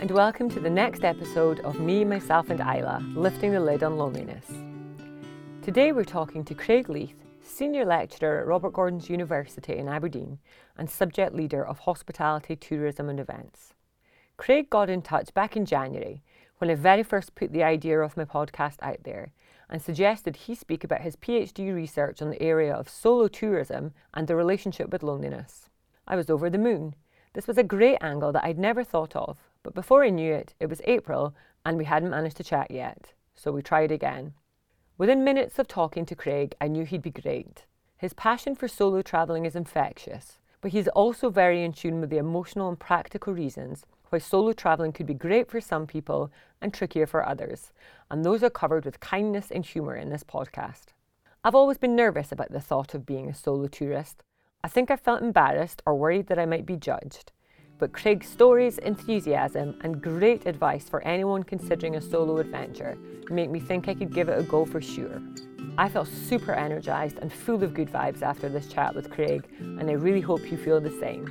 and welcome to the next episode of Me, Myself, and Isla Lifting the Lid on Loneliness. Today we're talking to Craig Leith, Senior Lecturer at Robert Gordon's University in Aberdeen and Subject Leader of Hospitality, Tourism and Events. Craig got in touch back in January when I very first put the idea of my podcast out there and suggested he speak about his PhD research on the area of solo tourism and the relationship with loneliness. I was over the moon. This was a great angle that I'd never thought of, but before I knew it, it was April and we hadn't managed to chat yet, so we tried again. Within minutes of talking to Craig, I knew he'd be great. His passion for solo travelling is infectious, but he's also very in tune with the emotional and practical reasons why solo travelling could be great for some people and trickier for others, and those are covered with kindness and humour in this podcast. I've always been nervous about the thought of being a solo tourist. I think I felt embarrassed or worried that I might be judged. But Craig's stories, enthusiasm, and great advice for anyone considering a solo adventure make me think I could give it a go for sure. I felt super energised and full of good vibes after this chat with Craig, and I really hope you feel the same.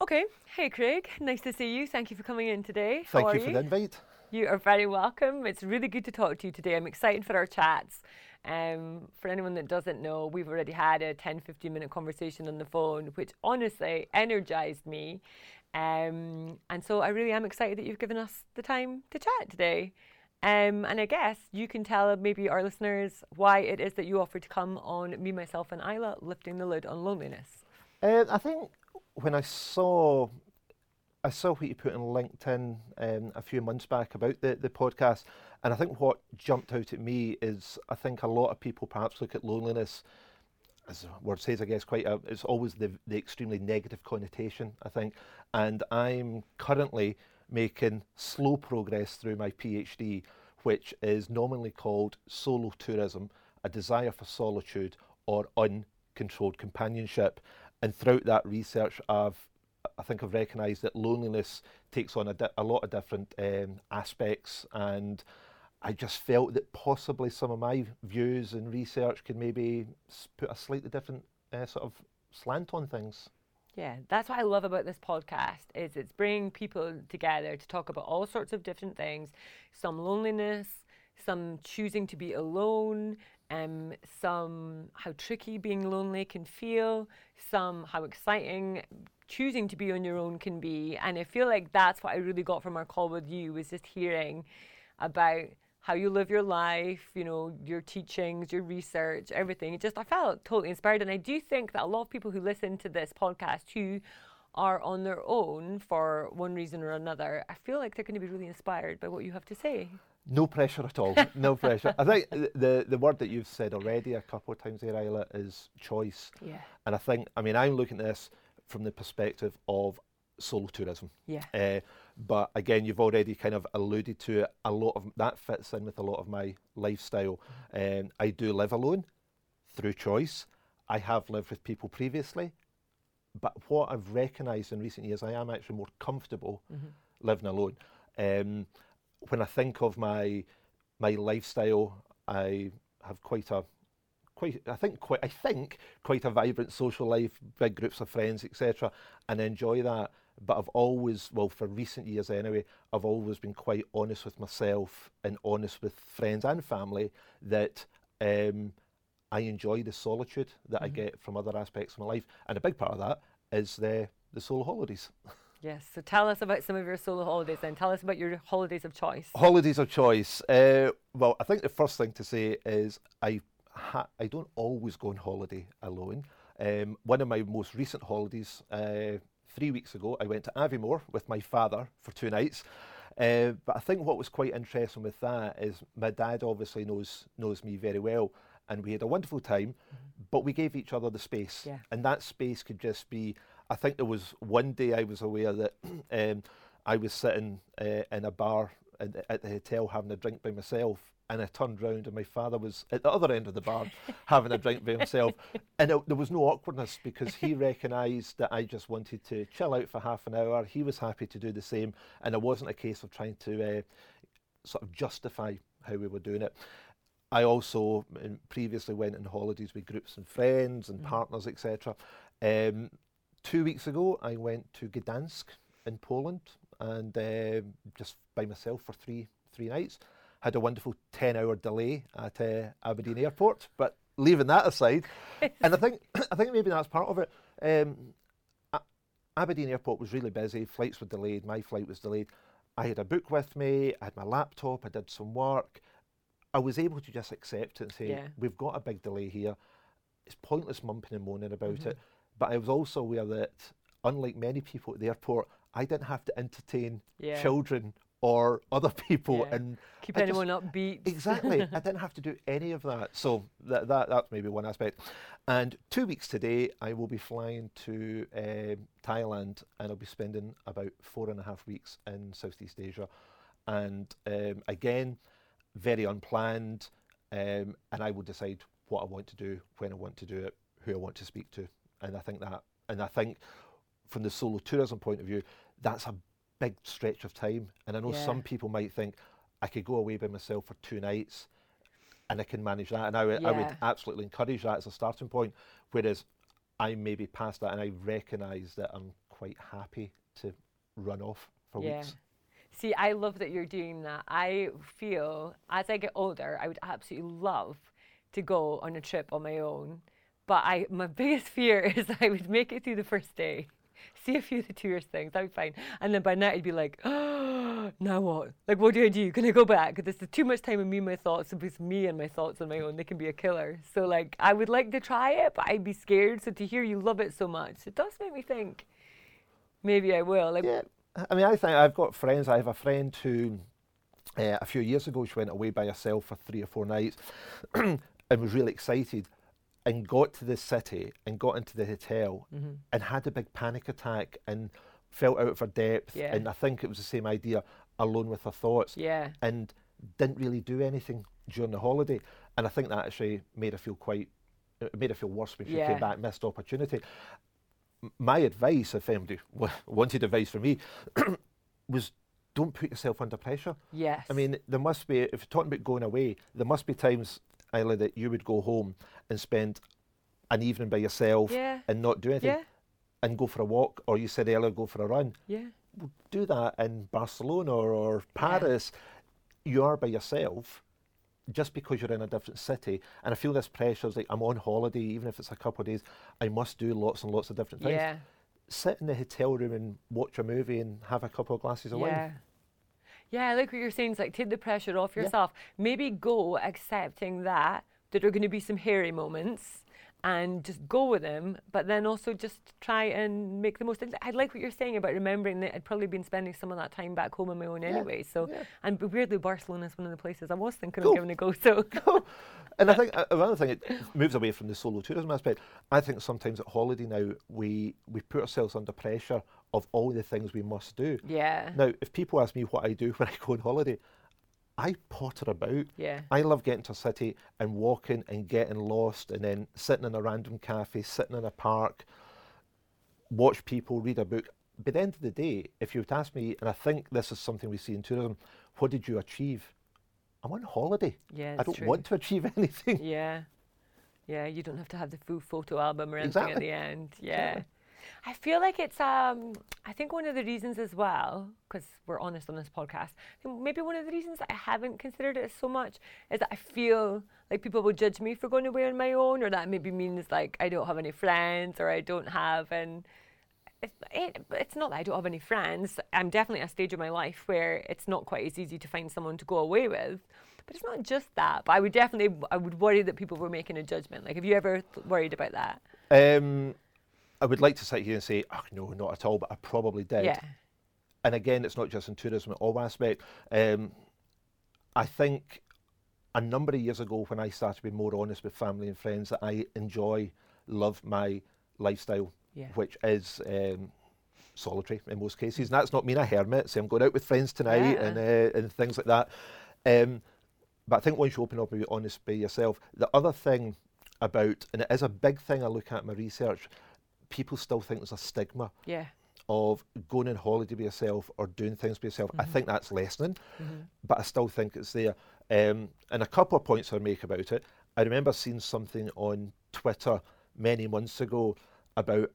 Okay. Hey, Craig. Nice to see you. Thank you for coming in today. How Thank you for the invite. You are very welcome. It's really good to talk to you today. I'm excited for our chats. Um, for anyone that doesn't know, we've already had a 10 15 minute conversation on the phone, which honestly energized me. Um, and so I really am excited that you've given us the time to chat today. Um, and I guess you can tell maybe our listeners why it is that you offered to come on Me, Myself, and Isla, lifting the lid on loneliness. Uh, I think when I saw I saw what you put on LinkedIn um, a few months back about the, the podcast, and I think what jumped out at me is I think a lot of people perhaps look at loneliness, as the word says, I guess, quite a, it's always the, the extremely negative connotation, I think. And I'm currently making slow progress through my PhD, which is nominally called Solo Tourism, a desire for solitude or uncontrolled companionship. And throughout that research, I've I think I've recognised that loneliness takes on a, di- a lot of different um, aspects, and I just felt that possibly some of my views and research could maybe put a slightly different uh, sort of slant on things. Yeah, that's what I love about this podcast is it's bringing people together to talk about all sorts of different things, some loneliness, some choosing to be alone, um, some how tricky being lonely can feel, some how exciting choosing to be on your own can be. And I feel like that's what I really got from our call with you was just hearing about how you live your life, you know, your teachings, your research, everything. It just I felt totally inspired. And I do think that a lot of people who listen to this podcast who are on their own for one reason or another, I feel like they're going to be really inspired by what you have to say. No pressure at all. No pressure. I think the the word that you've said already a couple of times there, Isla, is choice. Yeah. And I think, I mean, I'm looking at this from the perspective of solo tourism. Yeah. Uh, but again, you've already kind of alluded to it. A lot of that fits in with a lot of my lifestyle. Um, I do live alone through choice. I have lived with people previously, but what I've recognised in recent years, I am actually more comfortable mm-hmm. living alone. Um, when I think of my my lifestyle, I have quite a quite I think quite I think quite a vibrant social life, big groups of friends, etc. and enjoy that. But I've always, well, for recent years anyway, I've always been quite honest with myself and honest with friends and family that um, I enjoy the solitude that mm-hmm. I get from other aspects of my life, and a big part of that is the the solo holidays. Yes. So tell us about some of your solo holidays and tell us about your holidays of choice. Holidays of choice. Uh, well, I think the first thing to say is I ha- I don't always go on holiday alone. Um, one of my most recent holidays, uh, three weeks ago, I went to Aviemore with my father for two nights. Uh, but I think what was quite interesting with that is my dad obviously knows knows me very well, and we had a wonderful time. Mm-hmm. But we gave each other the space, yeah. and that space could just be. I think there was one day I was aware that um, I was sitting uh, in a bar at, at the hotel having a drink by myself, and I turned round and my father was at the other end of the bar having a drink by himself. And it, there was no awkwardness because he recognised that I just wanted to chill out for half an hour. He was happy to do the same. And it wasn't a case of trying to uh, sort of justify how we were doing it. I also um, previously went on holidays with groups and friends and Mhm. partners, etc. Um, two weeks ago, I went to Gdansk in Poland and um just by myself for three three nights. Had a wonderful ten-hour delay at uh, Aberdeen Airport, but leaving that aside, and I think I think maybe that's part of it. Um, Aberdeen Airport was really busy. Flights were delayed. My flight was delayed. I had a book with me. I had my laptop. I did some work. I was able to just accept it and say, Yeah. "We've got a big delay here. It's pointless mumping and moaning about Mhm. it." But I was also aware that, unlike many people at the airport, I didn't have to entertain Yeah. children or other people, Yeah. and Keep I just- anyone upbeat. Exactly. I didn't have to do any of that. So that, that that's maybe one aspect. And two weeks today, I will be flying to um, Thailand, and I'll be spending about four and a half weeks in Southeast Asia. And um, again, very unplanned. Um, and I will decide what I want to do, when I want to do it, who I want to speak to. And I think that, and I think from the solo tourism point of view, that's a big stretch of time. And I know Yeah. some people might think I could go away by myself for two nights and I can manage that. And I would, I would absolutely encourage that as a starting point. Whereas I may be past that and I recognise that I'm quite happy to run off for Yeah. weeks. See, I love that you're doing that. I feel as I get older, I would absolutely love to go on a trip on my own. But I, my biggest fear is I would make it through the first day, see a few of the tourist things, that'd be fine. And then by night, I'd be like, oh, now what? Like, what do I do? Can I go back? This is too much time with me and my thoughts. If it's me and my thoughts on my own, they can be a killer. So, like, I would like to try it, but I'd be scared. So, to hear you love it so much, it does make me think maybe I will. Like, Yeah, I mean, I think I've got friends. I have a friend who, uh, a few years ago, she went away by herself for three or four nights, and was really excited, and got to the city and got into the hotel mhm. and had a big panic attack and felt out of her depth. Yeah. And I think it was the same idea, alone with her thoughts, yeah. and didn't really do anything during the holiday. And I think that actually made her feel quite, it made her feel worse when she Yeah. came back, missed opportunity. M- My advice, if anybody wa- wanted advice from me, was don't put yourself under pressure. Yes. I mean, there must be, if you're talking about going away, there must be times, Isla, that you would go home and spend an evening by yourself yeah. and not do anything Yeah. and go for a walk, or you said earlier, go for a run. Yeah. Well, do that in Barcelona or, or Yeah. Paris. You are by yourself just because you're in a different city. And I feel this pressure is like, I'm on holiday, even if it's a couple of days, I must do lots and lots of different things. Yeah. Sit in the hotel room and watch a movie and have a couple of glasses of Yeah. wine. Yeah, I like what you're saying. It's like take the pressure off Yeah. yourself. Maybe go accepting that there are going to be some hairy moments and just go with them, but then also just try and make the most. of it. I like what you're saying about remembering that I'd probably been spending some of that time back home on my own Yeah, anyway. So, yeah. and weirdly, Barcelona is one of the places I was thinking Go. of giving a go. So, and I think uh, another thing, it moves away from the solo tourism aspect. I think sometimes at holiday now, we, we put ourselves under pressure of all the things we must do. yeah, Now, if people ask me what I do when I go on holiday, I potter about. yeah, I love getting to a city and walking and getting lost and then sitting in a random cafe, sitting in a park, watch people, read a book. By the end of the day, if you would ask me, and I think this is something we see in tourism, what did you achieve? I'm on holiday. yeah. I don't true. want to achieve anything. Yeah. Yeah, you don't have to have the full photo album or anything at the end. Yeah. Exactly. I feel like it's um I think one of the reasons as well, because we're honest on this podcast, maybe one of the reasons I haven't considered it so much is that I feel like people will judge me for going away on my own, or that maybe means like I don't have any friends or I don't have and it's, it, it's not that I don't have any friends. I'm definitely at a stage of my life where it's not quite as easy to find someone to go away with. But it's not just that. But I would definitely, I would worry that people were making a judgment. Like, have you ever th- worried about that? Um, I would like to sit here and say, oh, no, not at all, but I probably did. Yeah. and again, it's not just in tourism at all aspect. Um, I think a number of years ago, when I started to be more honest with family and friends, that I enjoy, love my lifestyle, Yeah. which is um, solitary in most cases. And that's not mean a hermit. So I'm going out with friends tonight Yeah. and uh, and things like that. Um, but I think once you open up and be honest by yourself, the other thing about, and it is a big thing I look at in my research, people still think there's a stigma Yeah. of going on holiday by yourself or doing things by yourself. I think that's lessening, but I still think it's there. Um, and a couple of points I make about it. I remember seeing something on Twitter many months ago about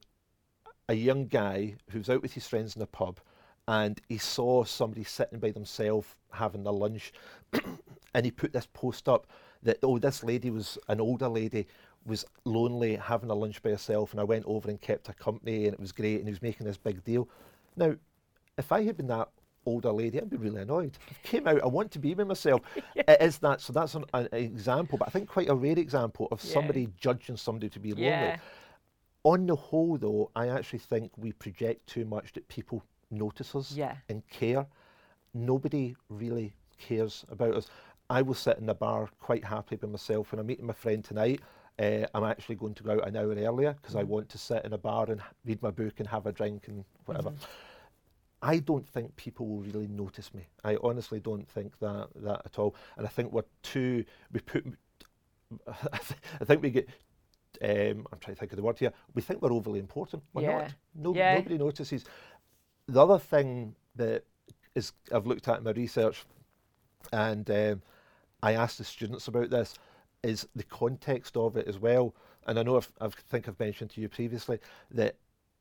a young guy who was out with his friends in a pub and he saw somebody sitting by themselves having their lunch and he put this post up that oh this lady was an older lady was lonely having a lunch by herself and I went over and kept her company and it was great and he was making this big deal. Now, if I had been that older lady, I'd be really annoyed. I came out, I want to be with myself. It is that, so that's an, an example, but I think quite a rare example of Yeah. somebody judging somebody to be lonely. Yeah. On the whole, though, I actually think we project too much that people notice us and care. Nobody really cares about us. I will sit in the bar quite happy by myself. When I'm meeting my friend tonight, uh, I'm actually going to go out an hour earlier because I want to sit in a bar and read my book and have a drink and whatever. I don't think people will really notice me. I honestly don't think that that at all. And I think we're too we put. I think we get. Um, I'm trying to think of the word here. We think we're overly important. We're Yeah. not. No, Yeah. Nobody notices. The other thing that is I've looked at in my research, and um, I asked the students about this, is the context of it as well. And I know I've, I think I've mentioned to you previously that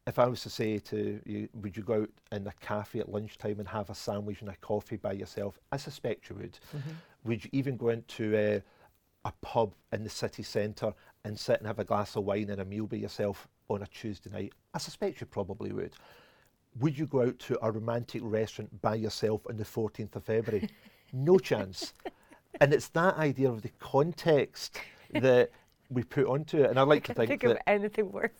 if I was to say to you, would you go out in a cafe at lunchtime and have a sandwich and a coffee by yourself? I suspect you would. Mm-hmm. Would you even go into a, a pub in the city centre and sit and have a glass of wine and a meal by yourself on a Tuesday night? I suspect you probably would. Would you go out to a romantic restaurant by yourself on the 14th of February? no chance. And it's that idea of the context that we put onto it. And I like to think, think of that anything worse.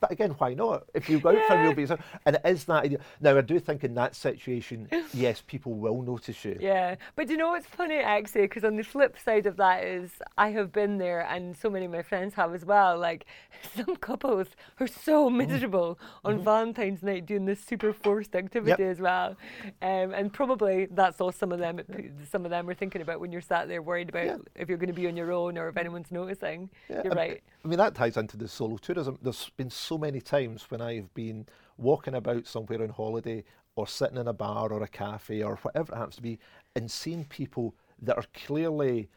But again, why not? If you go out for a meal yourself, and it is that idea. Now, I do think in that situation, yes, people will notice you. Yeah, but do you know what's funny actually? Because on the flip side of that is I have been there, and so many of my friends have as well. Like some couples are so miserable on Valentine's night doing this super forced activity as well, um, and probably that's all some of them. Some of them are thinking about when you're sat there worried about Yeah. if you're going to be on your own or if anyone's noticing. Yeah, You're I- right. I mean, that ties into the solo tourism. There's been so many times when I've been walking about somewhere on holiday or sitting in a bar or a cafe or whatever it happens to be and seeing people that are clearly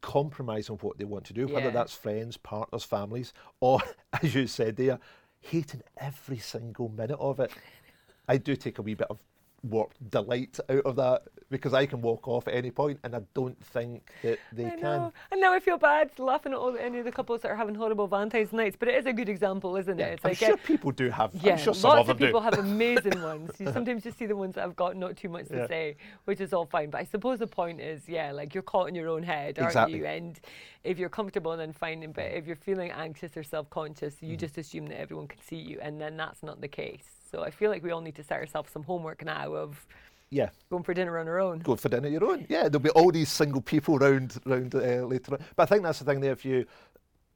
compromising what they want to do, whether that's friends, partners, families, or, as you said there, hating every single minute of it. I do take a wee bit of warped delight out of that because I can walk off at any point and I don't think that they I can. know. And now I feel bad laughing at all any of the couples that are having horrible Valentine's nights, but it is a good example, isn't Yeah, it? It's I'm like sure people do have. Yeah, I'm sure some lots of people do. have amazing ones. You sometimes just see the ones that have got not too much to Yeah. say, which is all fine. But I suppose the point is, yeah, like you're caught in your own head, aren't Exactly. you? And if you're comfortable, then fine. But if you're feeling anxious or self-conscious, you mm-hmm. just assume that everyone can see you, and then that's not the case. So I feel like we all need to set ourselves some homework now of Yeah, going for dinner on our own. go for dinner on your own. Yeah, there'll be all these single people round round uh, later on. But I think that's the thing there. If you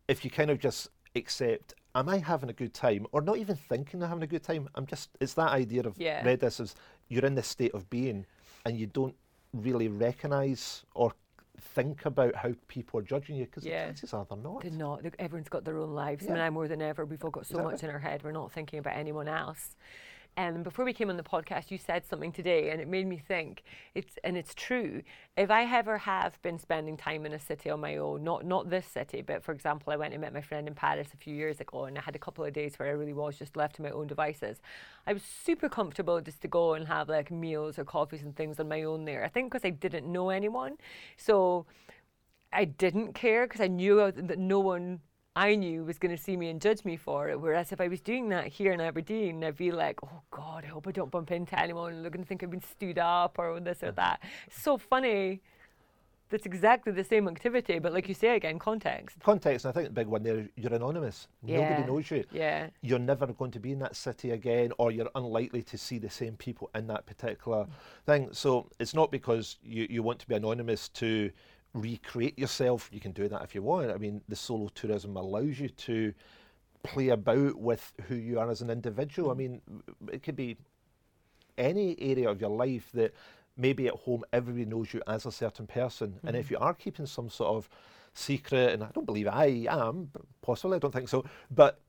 if you kind of just accept, am I having a good time, or not even thinking I'm having a good time? I'm just. It's that idea of Yeah. read this as you're in this state of being, and you don't really recognise or think about how people are judging you because Yeah. the chances are they're not. They're not. Everyone's got their own lives. I mean, now more than ever, we've all got so much in our head, we're not thinking about anyone else. And before we came on the podcast, you said something today, and it made me think. It's and it's true. If I ever have been spending time in a city on my own, not not this city, but for example, I went and met my friend in Paris a few years ago, and I had a couple of days where I really was just left to my own devices. I was super comfortable just to go and have like meals or coffees and things on my own there. I think because I didn't know anyone, so I didn't care because I knew that no one I knew was going to see me and judge me for it. Whereas if I was doing that here in Aberdeen, I'd be like, oh God, I hope I don't bump into anyone and they're going to think I've been stood up or this or that. So funny. That's exactly the same activity, but like you say again, context. Context, and I think the big one there, you're anonymous. Yeah. Nobody knows you. Yeah. you're never going to be in that city again, or you're unlikely to see the same people in that particular thing. So it's not because you, you want to be anonymous to recreate yourself. You can do that if you want. I mean, the solo tourism allows you to play about with who you are as an individual. I mean, it could be any area of your life that maybe at home everybody knows you as a certain person. And if mm-hmm. you are keeping some sort of secret, and I don't believe I am, but possibly, I don't think so, but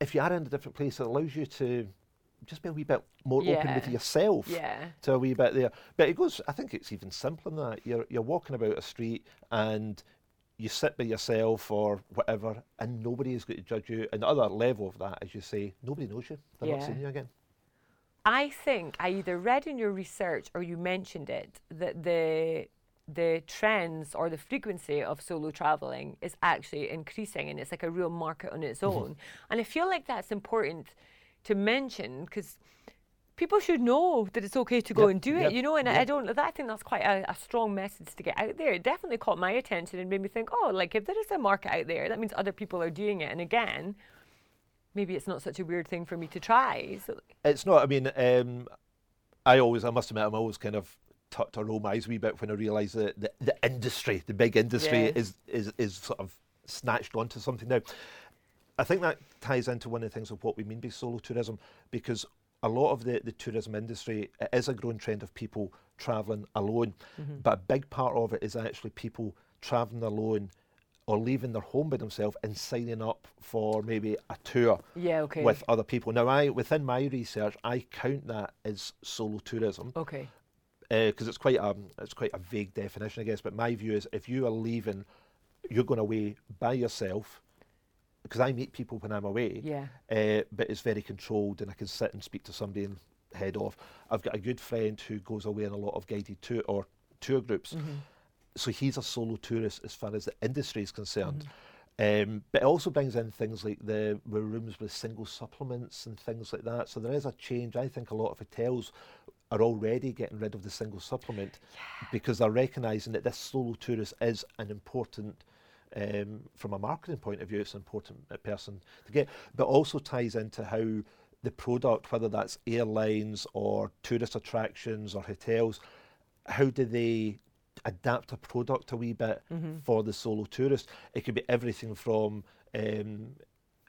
if you are in a different place, it allows you to just be a wee bit more open with yourself Yeah. to a wee bit there. But it goes. I think it's even simpler than that. You're you're walking about a street and you sit by yourself or whatever, and nobody is going to judge you. And the other level of that, as you say, nobody knows you. They're not seeing you again. I think I either read in your research or you mentioned it that the the trends or the frequency of solo traveling is actually increasing and it's like a real market on its mm-hmm. own. And I feel like that's important to mention because people should know that it's okay to go Yep, and do yep, it, you know, and I don't I think that's quite a, a strong message to get out there. It definitely caught my attention and made me think, oh, like if there is a market out there, that means other people are doing it. And again, maybe it's not such a weird thing for me to try. So It's not. I mean, um, I always, I must admit, I'm always kind of tucked or roll my eyes a wee bit when I realise that the, the industry, the big industry, Yeah. is, is is sort of snatched onto something now. I think that ties into one of the things of what we mean by solo tourism, because a lot of the, the tourism industry it is a growing trend of people travelling alone, mm-hmm. but a big part of it is actually people travelling alone or leaving their home by themselves and signing up for maybe a tour yeah, okay. with other people. Now, I within my research, I count that as solo tourism okay. Eh, because it's quite a it's quite a vague definition, I guess. But my view is, if you are leaving, you're going away by yourself. Because I meet people when I'm away, Yeah. uh, but it's very controlled, and I can sit and speak to somebody and head off. I've got a good friend who goes away on a lot of guided tour or tour groups, so he's a solo tourist as far as the industry is concerned. Um, but it also brings in things like the, the rooms with single supplements and things like that. So there is a change. I think a lot of hotels are already getting rid of the single supplement because they're recognising that this solo tourist is an important, um, from a marketing point of view, it's an important uh, person to get. But also ties into how the product, whether that's airlines or tourist attractions or hotels, how do they adapt a product a wee bit for the solo tourist? It could be everything from um,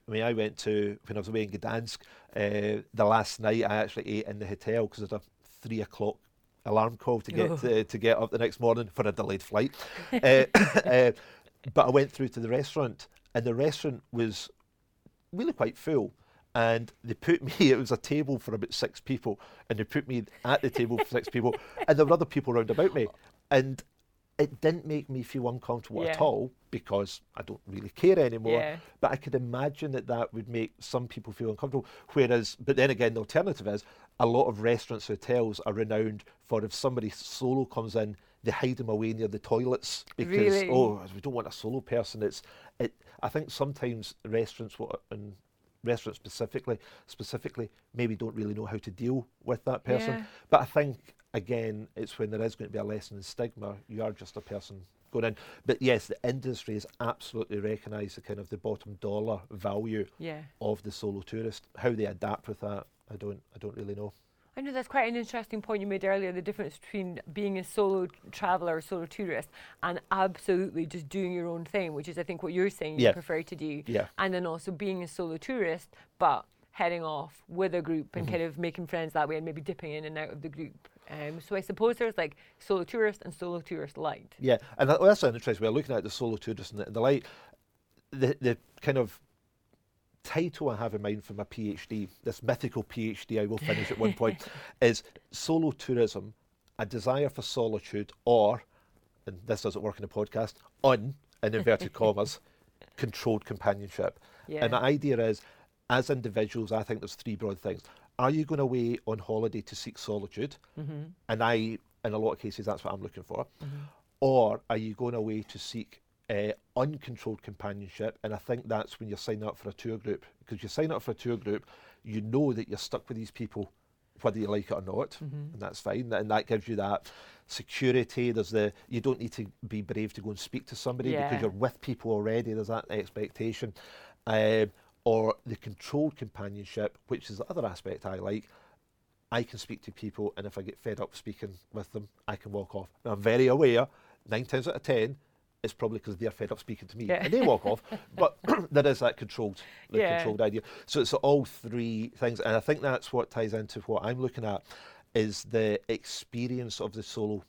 I mean, I went to when I was away in Gdansk. Uh, the last night, I actually ate in the hotel because there's a three o'clock alarm call to get Oh. to, to get up the next morning for a delayed flight. uh, uh, but I went through to the restaurant, and the restaurant was really quite full. And they put me, it was a table for about six people, and they put me at the table for six people, and there were other people round about me. And it didn't make me feel uncomfortable at all because I don't really care anymore. Yeah. But I could imagine that that would make some people feel uncomfortable. Whereas, but then again, the alternative is a lot of restaurants, hotels are renowned for if somebody solo comes in, they hide them away near the toilets because Really? oh, we don't want a solo person. It's it. I think sometimes restaurants will- and restaurants specifically specifically maybe don't really know how to deal with that person. Yeah. But I think again, it's when there is going to be a lesson in stigma. You are just a person going in. But yes, the industry has absolutely recognised the kind of the bottom dollar value Yeah. of the solo tourist. How they adapt with that, I don't, I don't really know. I know that's quite an interesting point you made earlier the difference between being a solo traveller or solo tourist and absolutely just doing your own thing, which is, I think, what you're saying you prefer to do. Yeah. And then also being a solo tourist, but heading off with a group and kind of making friends that way and maybe dipping in and out of the group. Um, so I suppose there's like solo tourist and solo tourist light. Yeah, and that, that's an interesting way of looking at the solo tourist and the, the light. The the kind of title I have in mind for my PhD, this mythical PhD I will finish at one point, is solo tourism, a desire for solitude, or, and this doesn't work in a podcast, un in inverted commas, controlled companionship. Yeah. And the idea is, as individuals, I think there's three broad things. Are you going away on holiday to seek solitude? Mm-hmm. And I, in a lot of cases, that's what I'm looking for. Mm-hmm. Or are you going away to seek uh, uncontrolled companionship? And I think that's when you're signing up for a tour group. Because you sign up for a tour group, you know that you're stuck with these people, whether you like it or not, and that's fine. And that gives you that security. There's the you don't need to be brave to go and speak to somebody Yeah. because you're with people already. There's that expectation. Um, or the controlled companionship, which is the other aspect I like. I can speak to people, and if I get fed up speaking with them, I can walk off. Now, I'm very aware, nine times out of ten, it's probably because they're fed up speaking to me, Yeah. and they walk off. But there is that controlled, the Yeah. controlled idea. So it's all three things, and I think that's what ties into what I'm looking at, is the experience of the solo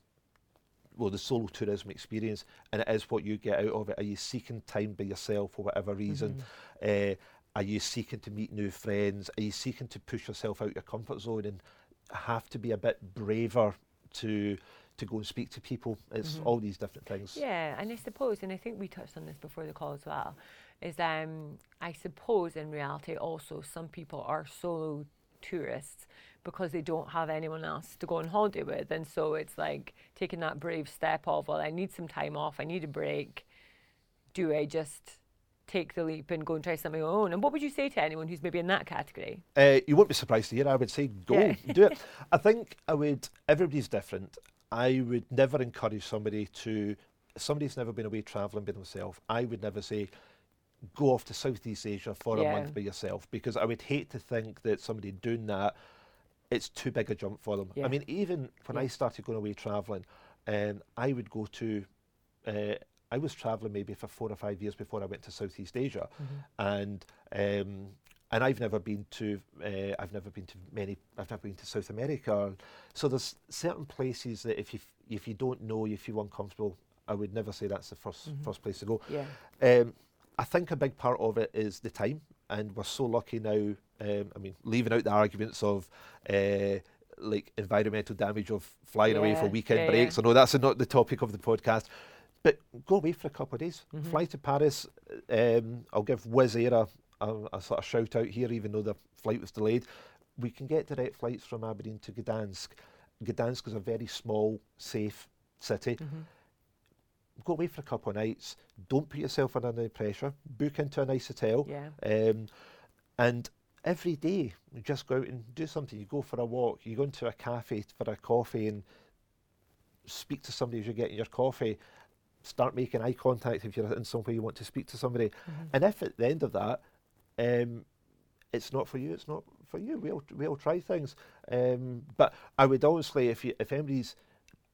well, the solo tourism experience, and it is what you get out of it. Are you seeking time by yourself for whatever reason? Uh, are you seeking to meet new friends? Are you seeking to push yourself out your comfort zone and have to be a bit braver to to go and speak to people? It's Mhm. all these different things. Yeah, and I suppose, and I think we touched on this before the call as well, is um, I suppose in reality also some people are solo tourists because they don't have anyone else to go on holiday with, and so it's like taking that brave step of, well, I need some time off, I need a break. Do I just take the leap and go and try something on my own? And what would you say to anyone who's maybe in that category? Uh, you won't be surprised to hear. I would say go Yeah. do it. I think I would. Everybody's different. I would never encourage somebody to. Somebody's never been away travelling by themselves. I would never say go off to Southeast Asia for a month by yourself because I would hate to think that somebody doing that it's too big a jump for them. Yeah. I mean, even when I started going away travelling, um, I would go to. Uh, I was travelling maybe for four or five years before I went to Southeast Asia, and um, and I've never been to uh, I've never been to many I've never been to South America. So there's certain places that if you if you don't know you feel uncomfortable, I would never say that's the 1st Mhm. first place to go. Yeah. Um, I think a big part of it is the time, and we're so lucky now. Um, I mean, leaving out the arguments of uh, like environmental damage of flying away for weekend yeah, breaks. yeah. I know that's not the topic of the podcast, but go away for a couple of days. Mhm. Fly to Paris. Um, I'll give Wizz Air a, a, a sort of shout out here, even though the flight was delayed. We can get direct flights from Aberdeen to Gdansk. Gdansk is a very small, safe city Mhm. go away for a couple of nights. Don't put yourself under any pressure. Book into a nice hotel. Yeah. Um, and every day, you just go out and do something. You go for a walk. You go into a cafe for a coffee and speak to somebody as you're getting your coffee. Start making eye contact if you're in somewhere you want to speak to somebody. Mhm. And if at the end of that, um, it's not for you, it's not for you. We'll we'll try things. Um, but I would honestly, if you if anybody's,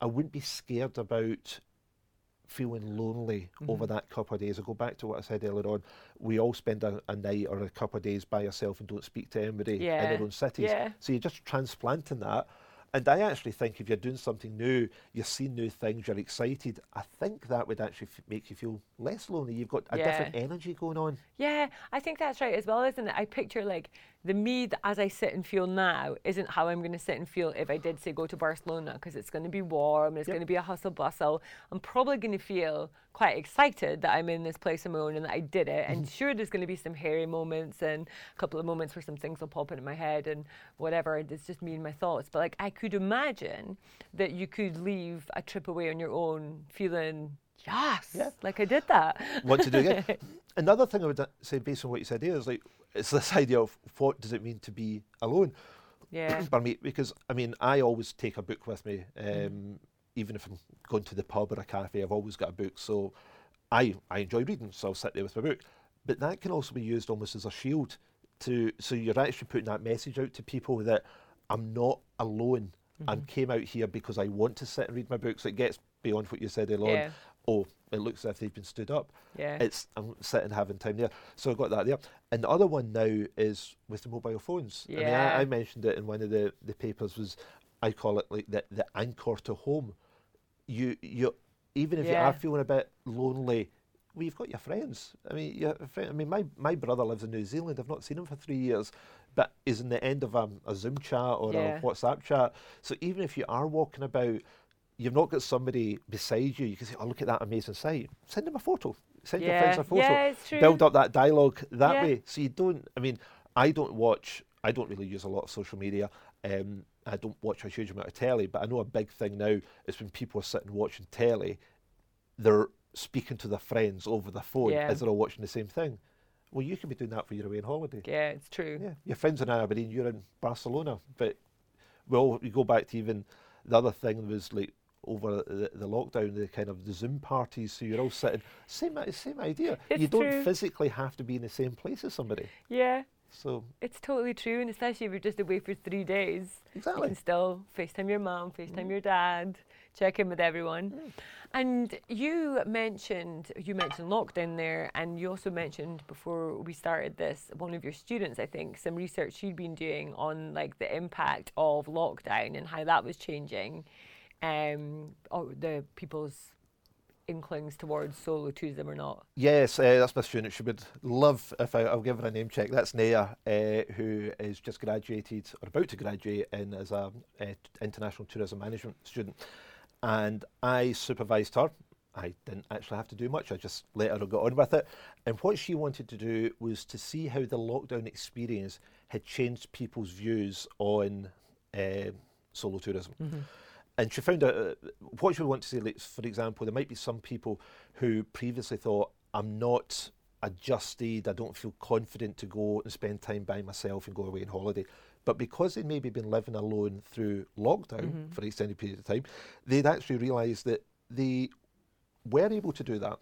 I wouldn't be scared about feeling lonely over Mhm. that couple of days. I go back to what I said earlier on. We all spend a, a night or a couple of days by yourself and don't speak to anybody in Yeah. their own cities. Yeah. So you're just transplanting that. And I actually think if you're doing something new, you're seeing new things, you're excited, I think that would actually f- make you feel less lonely. You've got a different energy going on. Yeah, I think that's right as well, isn't it? I picture like the me that as I sit and feel now isn't how I'm going to sit and feel if I did say go to Barcelona because it's going to be warm, it's Yep. going to be a hustle bustle. I'm probably going to feel quite excited that I'm in this place on my own and that I did it. And sure, there's going to be some hairy moments and a couple of moments where some things will pop into my head and whatever. It's just me and my thoughts. But like I could imagine that you could leave a trip away on your own feeling. Yes, Yeah. like I did that. Want to do again? Another thing I would uh, say, based on what you said here, is like it's this idea of what does it mean to be alone? Yeah. Pardon me, because I mean, I always take a book with me, um, even if I'm going to the pub or a cafe. I've always got a book, so I I enjoy reading, so I'll sit there with my book. But that can also be used almost as a shield to so you're actually putting that message out to people that I'm not alone. and came out here because I want to sit and read my books. So it gets beyond what you said on. Yeah. Oh, it looks as if they've been stood up. Yeah. It's I'm sitting having time there. So I've got that there. And the other one now is with the mobile phones. I mean, Yeah. I, I mentioned it in one of the, the papers was I call it like the, the anchor to home. You you even if you are feeling a bit lonely, well, you've got your friends. I mean, your friend, I mean, my, my brother lives in New Zealand. I've not seen him for three years, but is in the end of a, a Zoom chat or Yeah. a WhatsApp chat. So even if you are walking about, you've not got somebody beside you. You can say, "Oh, look at that amazing site." Send them a photo. Send your friends a photo. Yeah, it's true. Build up that dialogue that Yeah. way. So you don't. I mean, I don't watch. I don't really use a lot of social media. Um, I don't watch a huge amount of telly, but I know a big thing now is when people are sitting watching telly, they're speaking to their friends over the phone Yeah. as they're all watching the same thing. Well, you can be doing that for your away on holiday. Yeah, it's true. Yeah, your friends are in Aberdeen, you're in Barcelona, but well, you go back to even the other thing was like over the, the lockdown, the kind of the Zoom parties. So you're all sitting same same idea. you don't true. physically have to be in the same place as somebody. Yeah, So it's totally true. And especially if you're just away for three days, you exactly. can still FaceTime your mom, FaceTime mm. your dad, check in with everyone. Mm. And you mentioned you mentioned lockdown there, and you also mentioned before we started this one of your students, I think, some research she'd been doing on like the impact of lockdown and how that was changing, um, or the people's inklings towards solo tourism or not? Yes, uh, that's my student. She would love if I, will give her a name check. That's Naya, uh, who is just graduated or about to graduate in as a uh, international tourism management student, and I supervised her. I didn't actually have to do much. I just let her go on with it. And what she wanted to do was to see how the lockdown experience had changed people's views on solo tourism. Mm-hmm and she found out uh, what she would want to say, like, for example, there might be some people who previously thought, I'm not adjusted, I don't feel confident to go and spend time by myself and go away on holiday. But because they'd maybe been living alone through lockdown mm-hmm. for an extended period of time, they'd actually realised that they were able to do that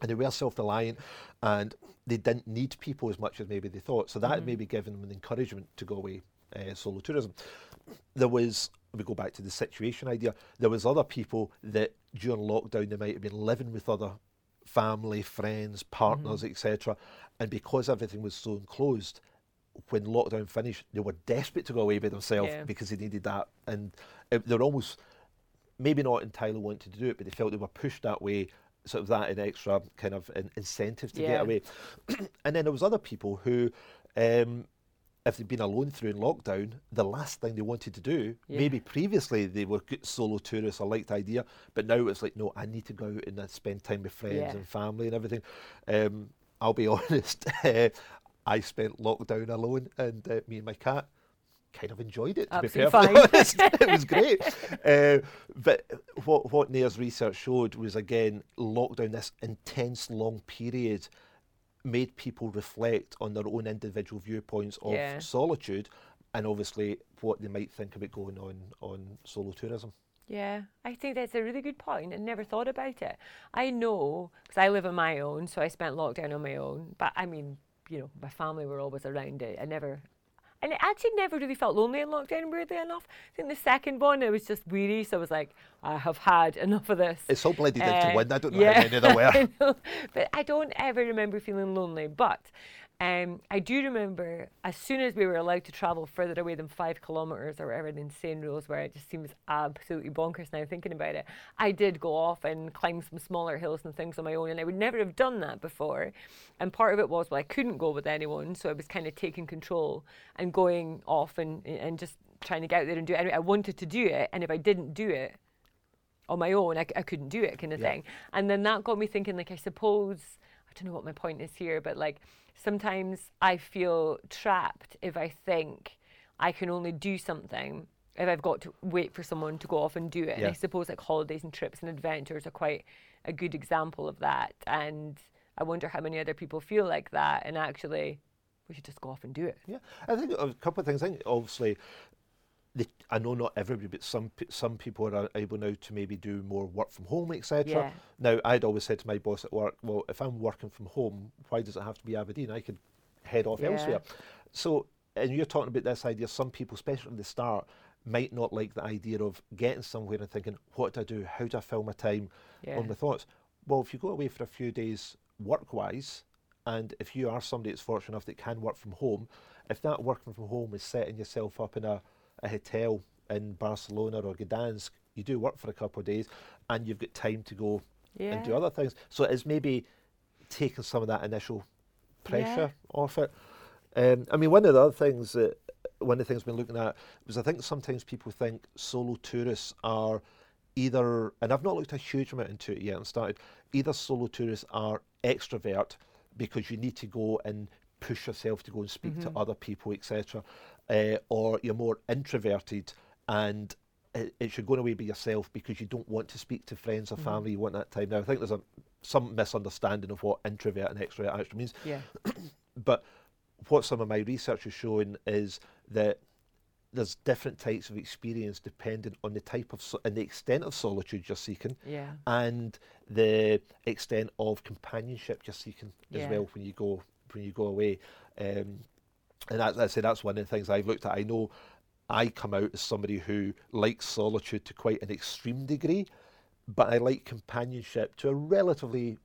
and they were self-reliant and they didn't need people as much as maybe they thought. So that mm-hmm. maybe given them an encouragement to go away uh, solo tourism. There was we go back to the situation idea, there was other people that during lockdown they might have been living with other family, friends, partners, mm-hmm. etc. And because everything was so enclosed, when lockdown finished, they were desperate to go away by themselves yeah. because they needed that, and it, they're almost maybe not entirely wanting to do it, but they felt they were pushed that way. Sort of that an extra kind of an incentive to yeah. get away, and then there was other people who um, if they'd been alone through in lockdown, the last thing they wanted to do, yeah. maybe previously they were good solo tourists, I liked the idea, but now it's like, no, I need to go out and uh, spend time with friends yeah. and family and everything. Um, I'll be honest, I spent lockdown alone and uh, me and my cat kind of enjoyed it, to Absolutely be perfectly honest. it was great. Uh, but what, what Naya's research showed was, again, lockdown, this intense long period made people reflect on their own individual viewpoints of yeah. solitude and obviously what they might think about going on on solo tourism. Yeah, I think that's a really good point. I never thought about it. I know because I live on my own, so I spent lockdown on my own. But I mean, you know, my family were always around it. I never and it actually never really felt lonely in lockdown, weirdly enough. I think the second one, it was just weary, so I was like, I have had enough of this. It's so bloody uh, to win. I don't know yeah, how many there were. I know, but I don't ever remember feeling lonely. But um, I do remember as soon as we were allowed to travel further away than five kilometres or whatever the insane rules were, it just seems absolutely bonkers now thinking about it. I did go off and climb some smaller hills and things on my own, and I would never have done that before. And part of it was, well, I couldn't go with anyone, so I was kind of taking control and going off and, and just trying to get out there and do it. Anyway, I wanted to do it, and if I didn't do it, on my own, I, I couldn't do it, kind of yeah. thing. And then that got me thinking, like, I suppose, I don't know what my point is here, but like, sometimes I feel trapped if I think I can only do something if I've got to wait for someone to go off and do it. Yeah. And I suppose like holidays and trips and adventures are quite a good example of that. And I wonder how many other people feel like that and actually we should just go off and do it. Yeah, I think a couple of things. I think obviously the, I know not everybody, but some some people are able now to maybe do more work from home, etc. Yeah. Now, I'd always said to my boss at work, well, if I'm working from home, why does it have to be Aberdeen? I could head off yeah. elsewhere. So, and you're talking about this idea. Some people, especially at the start, might not like the idea of getting somewhere and thinking, what do I do? How do I fill my time yeah. on my thoughts? Well, if you go away for a few days work-wise, and if you are somebody that's fortunate enough that can work from home, if that working from home is setting yourself up in a a hotel in Barcelona or Gdansk, you do work for a couple of days and you've got time to go yeah. and do other things. So it's maybe taking some of that initial pressure yeah. off it. Um, I mean, one of the other things that one of the things we're looking at was I think sometimes people think solo tourists are either, and I've not looked a huge amount into it yet and started, either solo tourists are extrovert because you need to go and push yourself to go and speak mm-hmm. to other people, etc uh, or you're more introverted and it, it, should go away by yourself because you don't want to speak to friends or mm-hmm. family. You want that time. Now, I think there's a some misunderstanding of what introvert and extrovert actually means. Yeah. but what some of my research has shown is that there's different types of experience depending on the type of so- and the extent of solitude you're seeking, yeah. and the extent of companionship you're seeking as well when you go when you go away. Um, and as I say, that's one of the things I've looked at. I know I come out as somebody who likes solitude to quite an extreme degree, but I like companionship to a relatively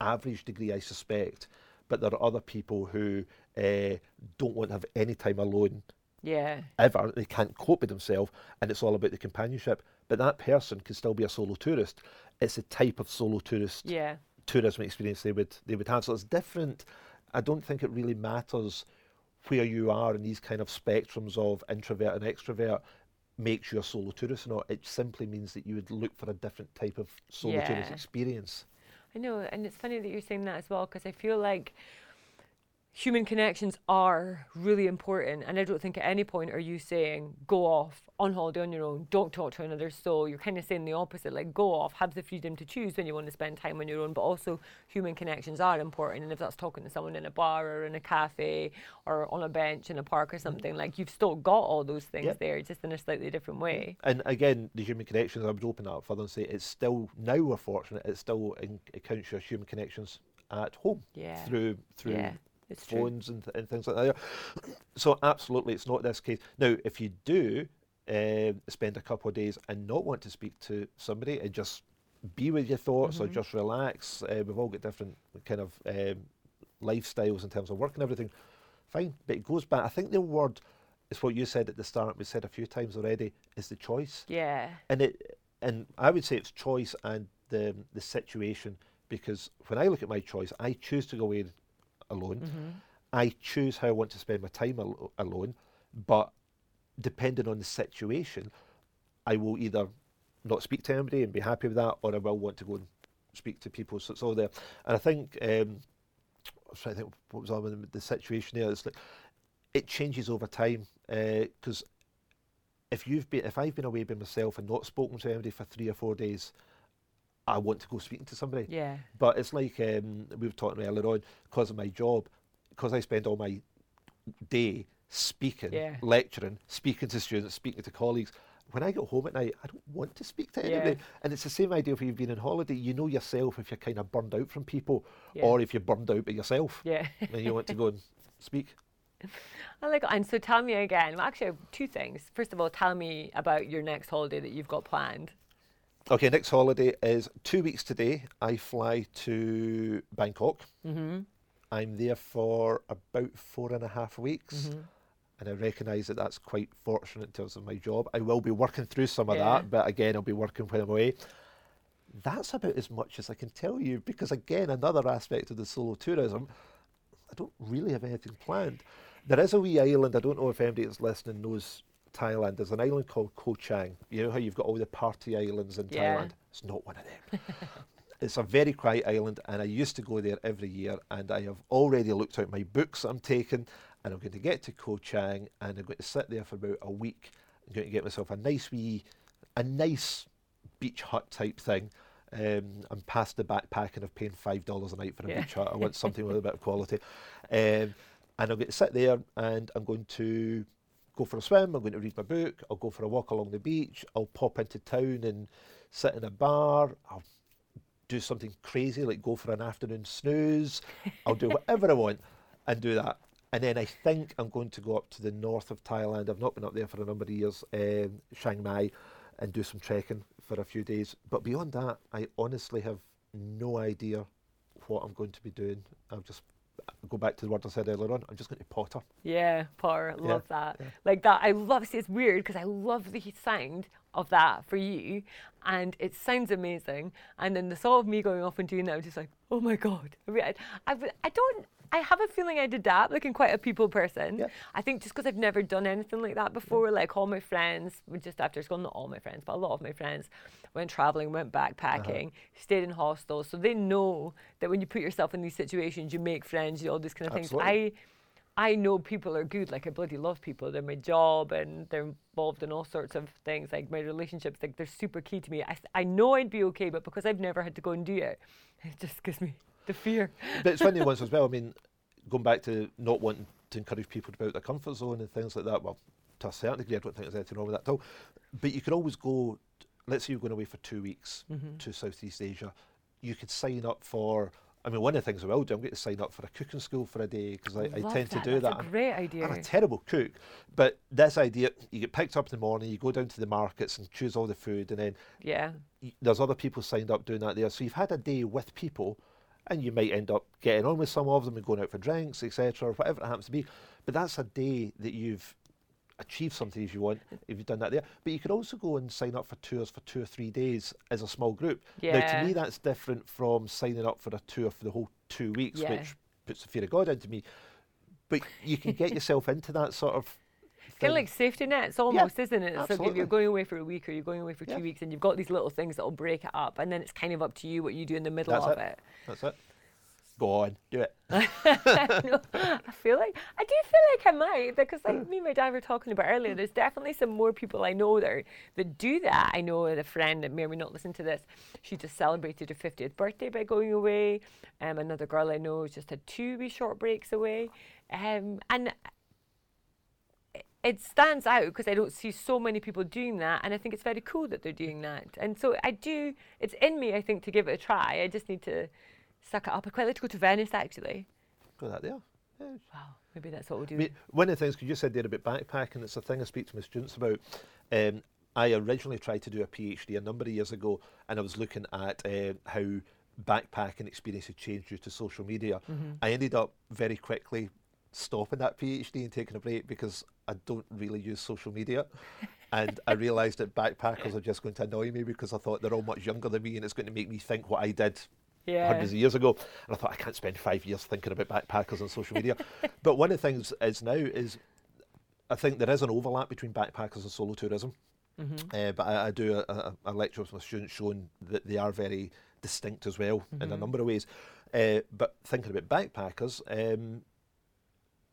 average degree, I suspect. But there are other people who uh, don't want to have any time alone Yeah. ever. They can't cope with themselves, and it's all about the companionship. But that person can still be a solo tourist. It's a type of solo tourist Yeah. tourism experience they would they would have. So it's different. I don't think it really matters where you are in these kind of spectrums of introvert and extrovert makes you a solo tourist or not. It simply means that you would look for a different type of solo tourist experience. I know, and it's funny that you're saying that as well because I feel like human connections are really important, and I don't think at any point are you saying go off on holiday on your own, don't talk to another soul. You're kind of saying the opposite, like go off, have the freedom to choose when you want to spend time on your own, but also human connections are important, and if that's talking to someone in a bar or in a cafe or on a bench in a park or something, like you've still got all those things Yep. there, just in a slightly different way. And again, the human connections, I would open that up further and say it's still now we're fortunate. It still in, it counts your human connections at home Yeah. through through Yeah, it's phones and, th- and things like that. So absolutely, it's not this case. Now, if you do um, spend a couple of days and not want to speak to somebody and just be with your thoughts or Mhm. just relax, uh, we've all got different kind of um, lifestyles in terms of work and everything. Fine, but it goes back. I think the word is what you said at the start. We said a few times already. Is the choice Yeah. and it and I would say it's choice and the the situation because when I look at my choice, I choose to go away alone. hmm I choose how I want to spend my time al- alone, but depending on the situation, I will either not speak to anybody and be happy with that, or I will want to go and speak to people. So it's all there. And I think um, I was trying to think what was on with the, situation there. It's like it changes over time because if you've been, if I've been away by myself and not spoken to anybody for three or four days, I want to go speaking to somebody. Yeah. But it's like um, we were talking earlier on, because of my job, because I spend all my day speaking, Yeah. lecturing, speaking to students, speaking to colleagues. When I get home at night, I don't want to speak to anybody. Yeah. And it's the same idea if you've been on holiday. You know yourself if you're kind of burned out from people Yeah. or if you're burned out by yourself Yeah. and you want to go and speak. I like, and so tell me again. Well, actually, two things. First of all, tell me about your next holiday that you've got planned. Okay, next holiday is two weeks today. I fly to Bangkok. Mm-hmm. I'm there for about four and a half weeks. Mm-hmm. and I recognise that that's quite fortunate in terms of my job. I will be working through some of Yeah. that, but again, I'll be working when I'm away. That's about as much as I can tell you because, again, another aspect of the solo tourism, I don't really have anything planned. There is a wee island, I don't know if anybody that's listening knows Thailand. There's an island called Koh Chang. You know how you've got all the party islands in Yeah. Thailand? It's not one of them. it's a very quiet island, and I used to go there every year. And I have already looked out my books I'm taking, and I'm going to get to Koh Chang, and I'm going to sit there for about a week. I'm going to get myself a nice wee, a nice beach hut type thing. Um, I'm past the backpacking of paying five dollars a night for a Yeah. beach hut. I want something with a bit of quality, um, and I'm going to sit there, and I'm going to go for a swim. I'm going to read my book. I'll go for a walk along the beach. I'll pop into town and sit in a bar. I'll do something crazy like go for an afternoon snooze. I'll do whatever I want and do that. And then I think I'm going to go up to the north of Thailand. I've not been up there for a number of years, um, Chiang Mai, and do some trekking for a few days. But beyond that, I honestly have no idea what I'm going to be doing. I'll just go back to the word I said earlier on. I'm just going to potter. Yeah, Potter, Yeah, love that. yeah. Like that, I love. See, it's weird because I love the sound of that for you, and it sounds amazing. And then the thought of me going off and doing that, I'm just like, oh my god. I mean, I, I, I don't. I have a feeling I'd adapt, like I'm quite a people person. Yeah. I think just because I've never done anything like that before, like all my friends, just after school, not all my friends, but a lot of my friends went traveling, went uh-huh. backpacking, stayed in hostels, so they know that when you put yourself in these situations, you make friends, you all these kind of Absolutely. things. I I know people are good. Like I bloody love people. They're my job, and they're involved in all sorts of things. Like my relationships, like they're super key to me. I, I know I'd be okay, but because I've never had to go and do it, it just gives me the fear. but it's the ones as well. I mean, going back to not wanting to encourage people to be out their comfort zone and things like that. Well, to a certain degree, I don't think there's anything wrong with that at all. But you could always go. Let's say you're going away for two weeks Mm-hmm. to Southeast Asia. You could sign up for. I mean, one of the things I will do, I'm going to sign up for a cooking school for a day because I, I tend that. to do That's that. a great idea. I'm a terrible cook, but this idea, you get picked up in the morning, you go down to the markets and choose all the food, and then yeah, y- there's other people signed up doing that there. So you've had a day with people, and you might end up getting on with some of them and going out for drinks, etc., or whatever it happens to be. But that's a day that you've achieved something if you want, if you've done that there. But you could also go and sign up for tours for two or three days as a small group. Now, to me, that's different from signing up for a tour for the whole two weeks, Yeah. which puts the fear of God into me. But you can get yourself into that sort of. Kind of like safety nets almost, isn't it? So if you're going away for a week or you're going away for Yeah. two weeks and you've got these little things that'll break it up and then it's kind of up to you what you do in the middle That's of it. it. That's it. Go on, do it. no, I feel like I do feel like I might because like me and my dad were talking about earlier. There's definitely some more people I know that are, that do that. I know a friend that may or may not listen to this. She just celebrated her 50th birthday by going away. Um, another girl I know has just had two wee short breaks away, um, and it- stands out because I don't see so many people doing that, and I think it's very cool that they're doing that. And so I do. It's in me, I think, to give it a try. I just need to suck it up. I'd quite like to go to Venice actually. Go that there. Yeah, Wow, maybe that's what we'll do. I mean, one of the things, because you said there about backpacking, it's a thing I speak to my students about. Um, I originally tried to do a PhD a number of years ago, and I was looking at uh, how backpacking experience had changed due to social media. I ended up very quickly stopping that PhD and taking a break because I don't really use social media. and I realised that backpackers are just going to annoy me because I thought they're all much younger than me and it's going to make me think what I did yeah. hundreds of years ago. And I thought, I can't spend five years thinking about backpackers on social media. but one of the things is now is I think there is an overlap between backpackers and solo tourism. Uh, but I, I do a, a, a lecture with my students showing that they are very distinct as well in a number of ways. Uh, but thinking about backpackers, um,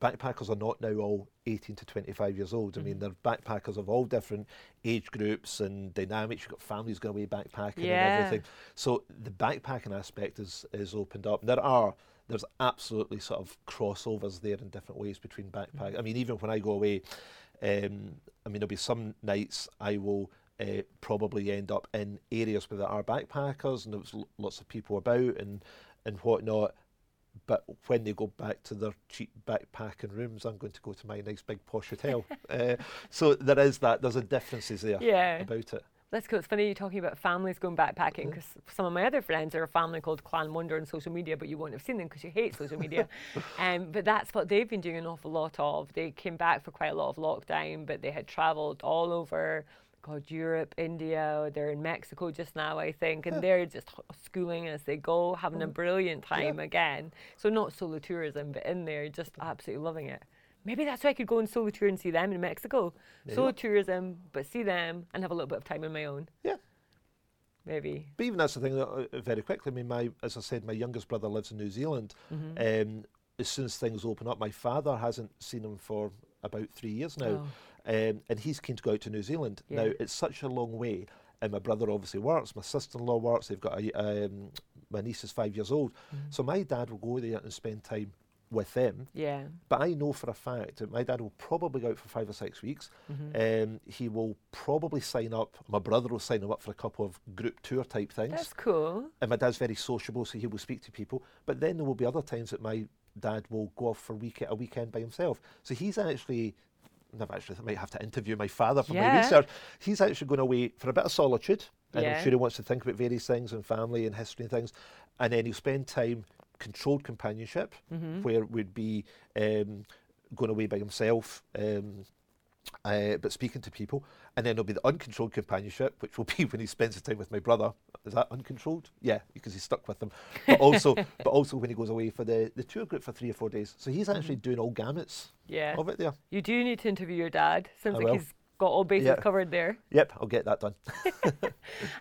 backpackers are not now all 18 to 25 years old. I mean, they're backpackers of all different age groups and dynamics. You've got families going away backpacking Yeah. and everything. So the backpacking aspect is is opened up. There are there's absolutely sort of crossovers there in different ways between backpack. I mean, even when I go away, um, I mean, there'll be some nights I will uh, probably end up in areas where there are backpackers and there's l- lots of people about and and whatnot. But when they go back to their cheap backpacking rooms, I'm going to go to my nice big posh hotel. uh, so there is that. There's a differences there Yeah. about it. That's cool. It's funny you're talking about families going backpacking because some of my other friends are a family called Clan Wonder on social media, but you won't have seen them because you hate social media. um, but that's what they've been doing an awful lot of. They came back for quite a lot of lockdown, but they had travelled all over. God, Europe, India, they're in Mexico just now, I think, and they're just schooling as they go, having a brilliant time again. So, not solo tourism, but in there, just absolutely loving it. Maybe that's why I could go on solo tour and see them in Mexico. You Solo tourism, but see them and have a little bit of time on my own. Yeah. Maybe. But even that's the thing that uh, very quickly. I mean, my as I said, my youngest brother lives in New Zealand. Mm-hmm. Um, as soon as things open up, my father hasn't seen him for about three years now, Oh. Um, and he's keen to go out to New Zealand. Now it's such a long way, and my brother obviously works. My sister-in-law works. They've got a um, my niece is five years old, Mm-hmm. so my dad will go there and spend time with them. Yeah. But I know for a fact that my dad will probably go out for five or six weeks. Mm-hmm. Um, he will probably sign up. My brother will sign him up for a couple of group tour type things That's cool. and my dad's very sociable, so he will speak to people. But then there will be other times that my dad will go off for week a weekend by himself. So he's actually, I've actually I might have to interview my father for my research. He's actually going away for a bit of solitude, and Yeah. I'm sure he wants to think about various things and family and history and things. And then he'll spend time controlled companionship, Mm-hmm. where it would be um, going away by himself. Um, uh, but speaking to people, and then there'll be the uncontrolled companionship, which will be when he spends his time with my brother. Is that uncontrolled? Yeah, because he's stuck with them. But also, but also when he goes away for the, the tour group for three or four days. So he's actually doing all gamuts Yeah. of it there. You do need to interview your dad. Sounds I like will. he's got all bases Yeah. covered there. Yep, I'll get that done.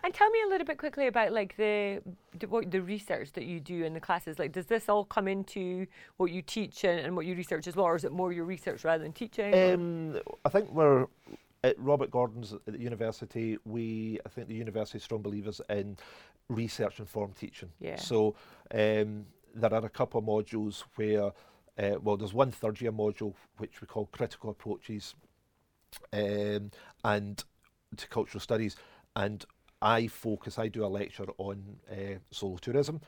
And tell me a little bit quickly about like the the, what, the research that you do in the classes. Like, does this all come into what you teach and, and what you research as well, or is it more your research rather than teaching? Um, I think we're at Robert Gordon's at the university. We, I think, the university is strong believers in research informed teaching. Yeah. So um, there are a couple of modules where, uh, well, there's one third year module which we call critical approaches, um, and to cultural studies, and I focus. I do a lecture on uh, solo tourism.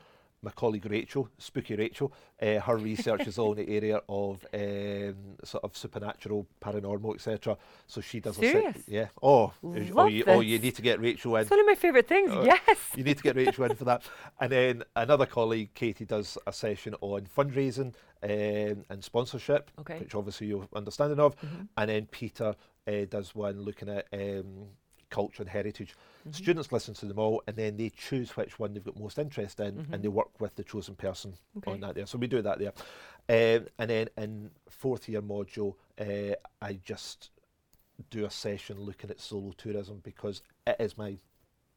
My colleague Rachel, Spooky Rachel, uh, her research is all in the area of um, sort of supernatural, paranormal, etc. So she does a Serious? se- yeah. Oh, oh, Love you, oh, you need to get Rachel in. it's one of my favourite things. Uh, yes. You need to get Rachel in for that. And then another colleague, Katie, does a session on fundraising um, and sponsorship, Okay. which obviously you're understanding of, Mhm. and then Peter uh, does one looking at um, culture and heritage. Mhm. Students listen to them all, and then they choose which one they've got most interest in, Mhm. and they work with the chosen person Okay. on that there. So we do that there. Um, and then in fourth year module, uh, I just do a session looking at solo tourism because it is my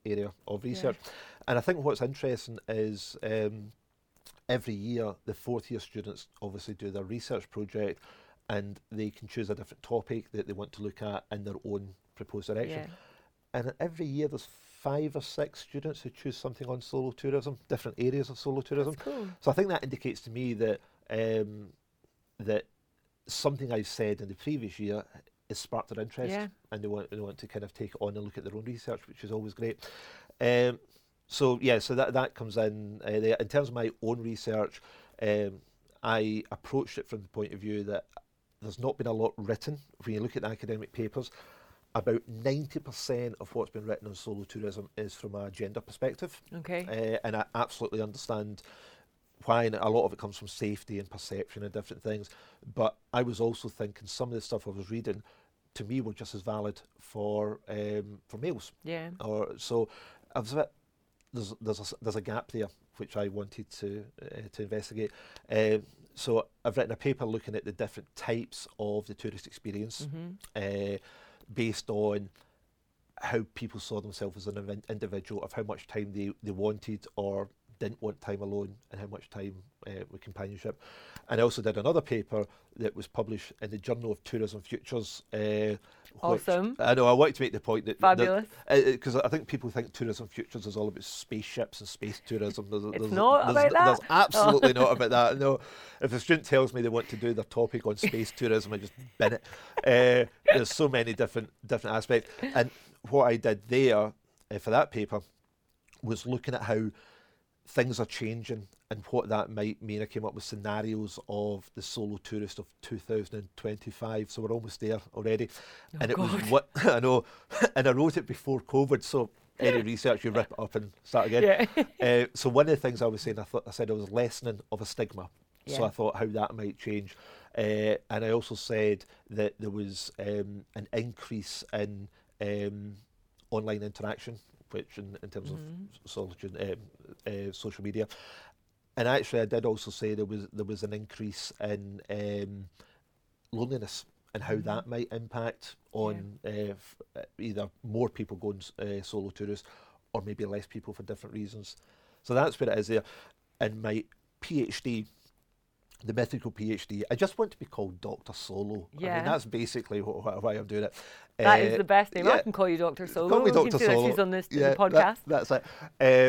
area of Yeah. research. And I think what's interesting is um, every year the fourth year students obviously do their research project and they can choose a different topic that they want to look at in their own proposed direction. Yeah. And every year there's five or six students who choose something on solo tourism, different areas of solo tourism. Cool. So I think that indicates to me that um, that something I've said in the previous year has sparked their interest, Yeah. and they want they want to kind of take it on and look at their own research, which is always great. Um, so yeah, so that that comes in uh, there. In terms of my own research, um, I approached it from the point of view that there's not been a lot written. When you look at the academic papers, about 90% of what's been written on solo tourism is from a gender perspective. Okay. Uh, and I absolutely understand why, and a lot of it comes from safety and perception and different things. But I was also thinking some of the stuff I was reading, to me, were just as valid for um, for males. yeah. Or so, I was a bit, there's there's a, there's a gap there which I wanted to uh, to investigate. Um, so I've written a paper looking at the different types of the tourist experience Mm-hmm. uh, based on how people saw themselves as an individual, of how much time they, they wanted or didn't want time alone, and how much time uh, with companionship. And I also did another paper that was published in the Journal of Tourism Futures. Uh, Awesome. I know. I wanted to make the point that Fabulous. because I think people think tourism futures is all about spaceships and space tourism. There's, It's there's, not there's, about that. There's absolutely not about that. No, if a student tells me they want to do their topic on space tourism, I just bin it. Uh, there's so many different different aspects, and what I did there uh, for that paper was looking at how things are changing and what that might mean. I came up with scenarios of the solo tourist of 2025, so we're almost there already. Oh, and it was God. what I know, and I wrote it before COVID, so any research you rip it up and start again. Yeah. Uh, so one of the things I was saying, I thought I said I was lessening of a stigma. Yeah. So I thought how that might change, uh, and I also said that there was um, an increase in um, online interaction, which in, in terms Mhm. of solitude, um, uh, social media, and actually I did also say there was there was an increase in um, loneliness and how Mhm. that might impact on uh, f- uh, either more people going uh, solo tourists or maybe less people for different reasons. So that's where it is there. And my PhD, the mythical PhD, I just want to be called Doctor Solo. I mean, that's basically wh- wh- why I'm doing it. That is Uh, the best name. I can call you Dr. Solo. Call me Dr. Solo. she's on this yeah, the that- podcast. that's it.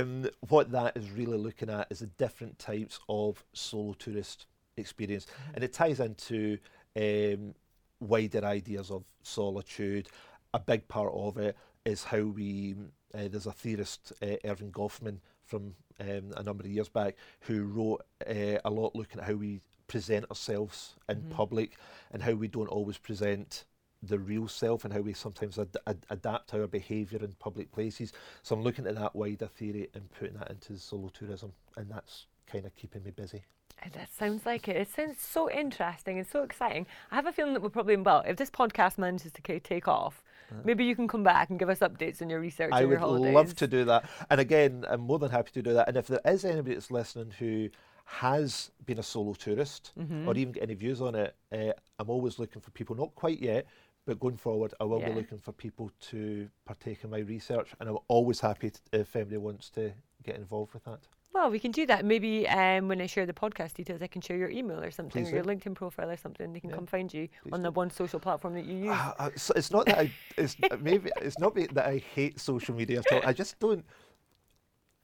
Um, what that is really looking at is the different types of solo tourist experience, Mm-hmm. and it ties into um, wider ideas of solitude. A big part of it is how we. Uh, there's a theorist, uh, Erving Goffman, from um, a number of years back, who wrote uh, a lot looking at how we present ourselves in Mhm. public and how we don't always present the real self and how we sometimes ad- ad- adapt our behaviour in public places. So I'm looking at that wider theory and putting that into solo tourism, and that's kind of keeping me busy. Uh, That sounds like it. It sounds so interesting and so exciting. I have a feeling that we're probably, well, if this podcast manages to ca- take off, maybe you can come back and give us updates on your research Uh. I would love to do that. And again, I'm more than happy to do that. And if there is anybody that's listening who has been a solo tourist Mhm. or even get any views on it, uh, I'm always looking for people, not quite yet, but going forward, I will Yeah. be looking for people to partake in my research. And I'm always happy t- if anybody wants to get involved with that. Well, we can do that. Maybe um, when I share the podcast details, I can share your email or something, Please or your do. LinkedIn profile or something. They can Yeah, come find you please on do. the one social platform that you use. Ah, ah, so it's not that I, it's maybe it's not that I hate social media at all. I just don't,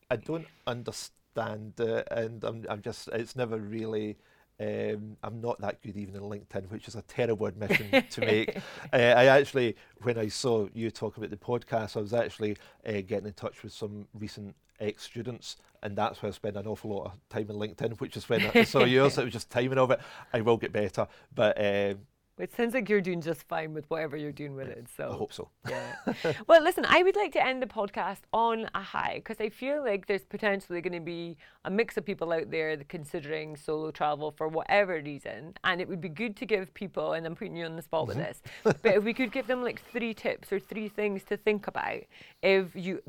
I don't understand it, and I'm, I'm just, it's never really. Um, I'm not that good even in LinkedIn, which is a terrible admission to make. Uh, I actually, when I saw you talk about the podcast, I was actually uh, getting in touch with some recent ex-students, and that's where I spend an awful lot of time in LinkedIn, which is when I saw yours. It was just timing of it. I will get better, but um, It sounds like you're doing just fine with whatever you're doing with it. So I hope so. Yeah. well, listen, I would like to end the podcast on a high because I feel like there's potentially going to be a mix of people out there considering solo travel for whatever reason, and it would be good to give people. And I'm putting you on the spot with Mm-hmm. this, but if we could give them like three tips or three things to think about, if you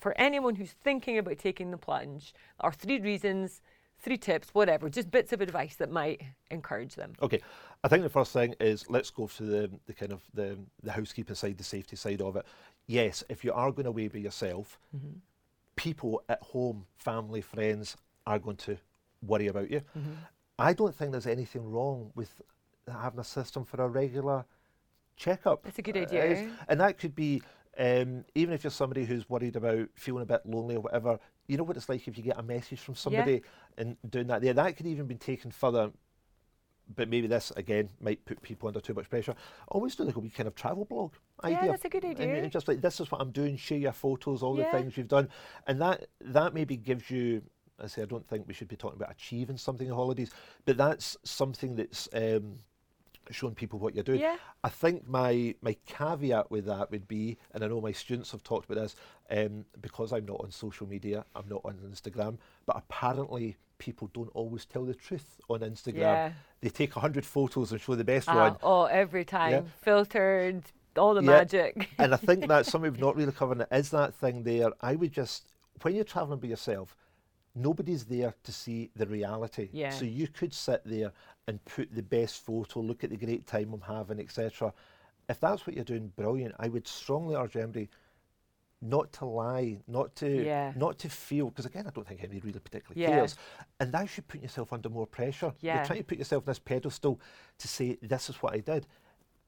for anyone who's thinking about taking the plunge, or three reasons. Three tips, whatever, just bits of advice that might encourage them. Okay, I think the first thing is let's go for the, the kind of the, the housekeeping side, the safety side of it. Yes, if you are going away by yourself, people at home, family, friends are going to worry about you. I don't think there's anything wrong with having a system for a regular checkup. That's a good Uh, idea. and that could be um, even if you're somebody who's worried about feeling a bit lonely or whatever. You know what it's like if you get a message from somebody and doing that there. That could even be taken further. But maybe this again might put people under too much pressure. Always do like a wee kind of travel blog idea. Yeah, that's a good idea. just like this is what I'm doing. Share your photos, all Yeah. the things you've done, and that that maybe gives you. I say I don't think we should be talking about achieving something in holidays, but that's something that's um, showing people what you're doing. Yeah. I think my my caveat with that would be, and I know my students have talked about this, um, because I'm not on social media, I'm not on Instagram, but apparently people don't always tell the truth on Instagram. Yeah. They take hundred photos and show the best Ah, one. oh, every time. Filtered, all the Yeah. magic. and I think that's something we've not really covered. It is that thing there. I would just, when you're traveling by yourself, nobody's there to see the reality. Yeah. So you could sit there and put the best photo, look at the great time I'm having, etc. If that's what you're doing, brilliant. I would strongly urge everybody not to lie, not to Yeah. not to feel because again I don't think anybody really particularly Yeah. cares. And that should put yourself under more pressure. Yeah. You're trying to put yourself on this pedestal to say this is what I did.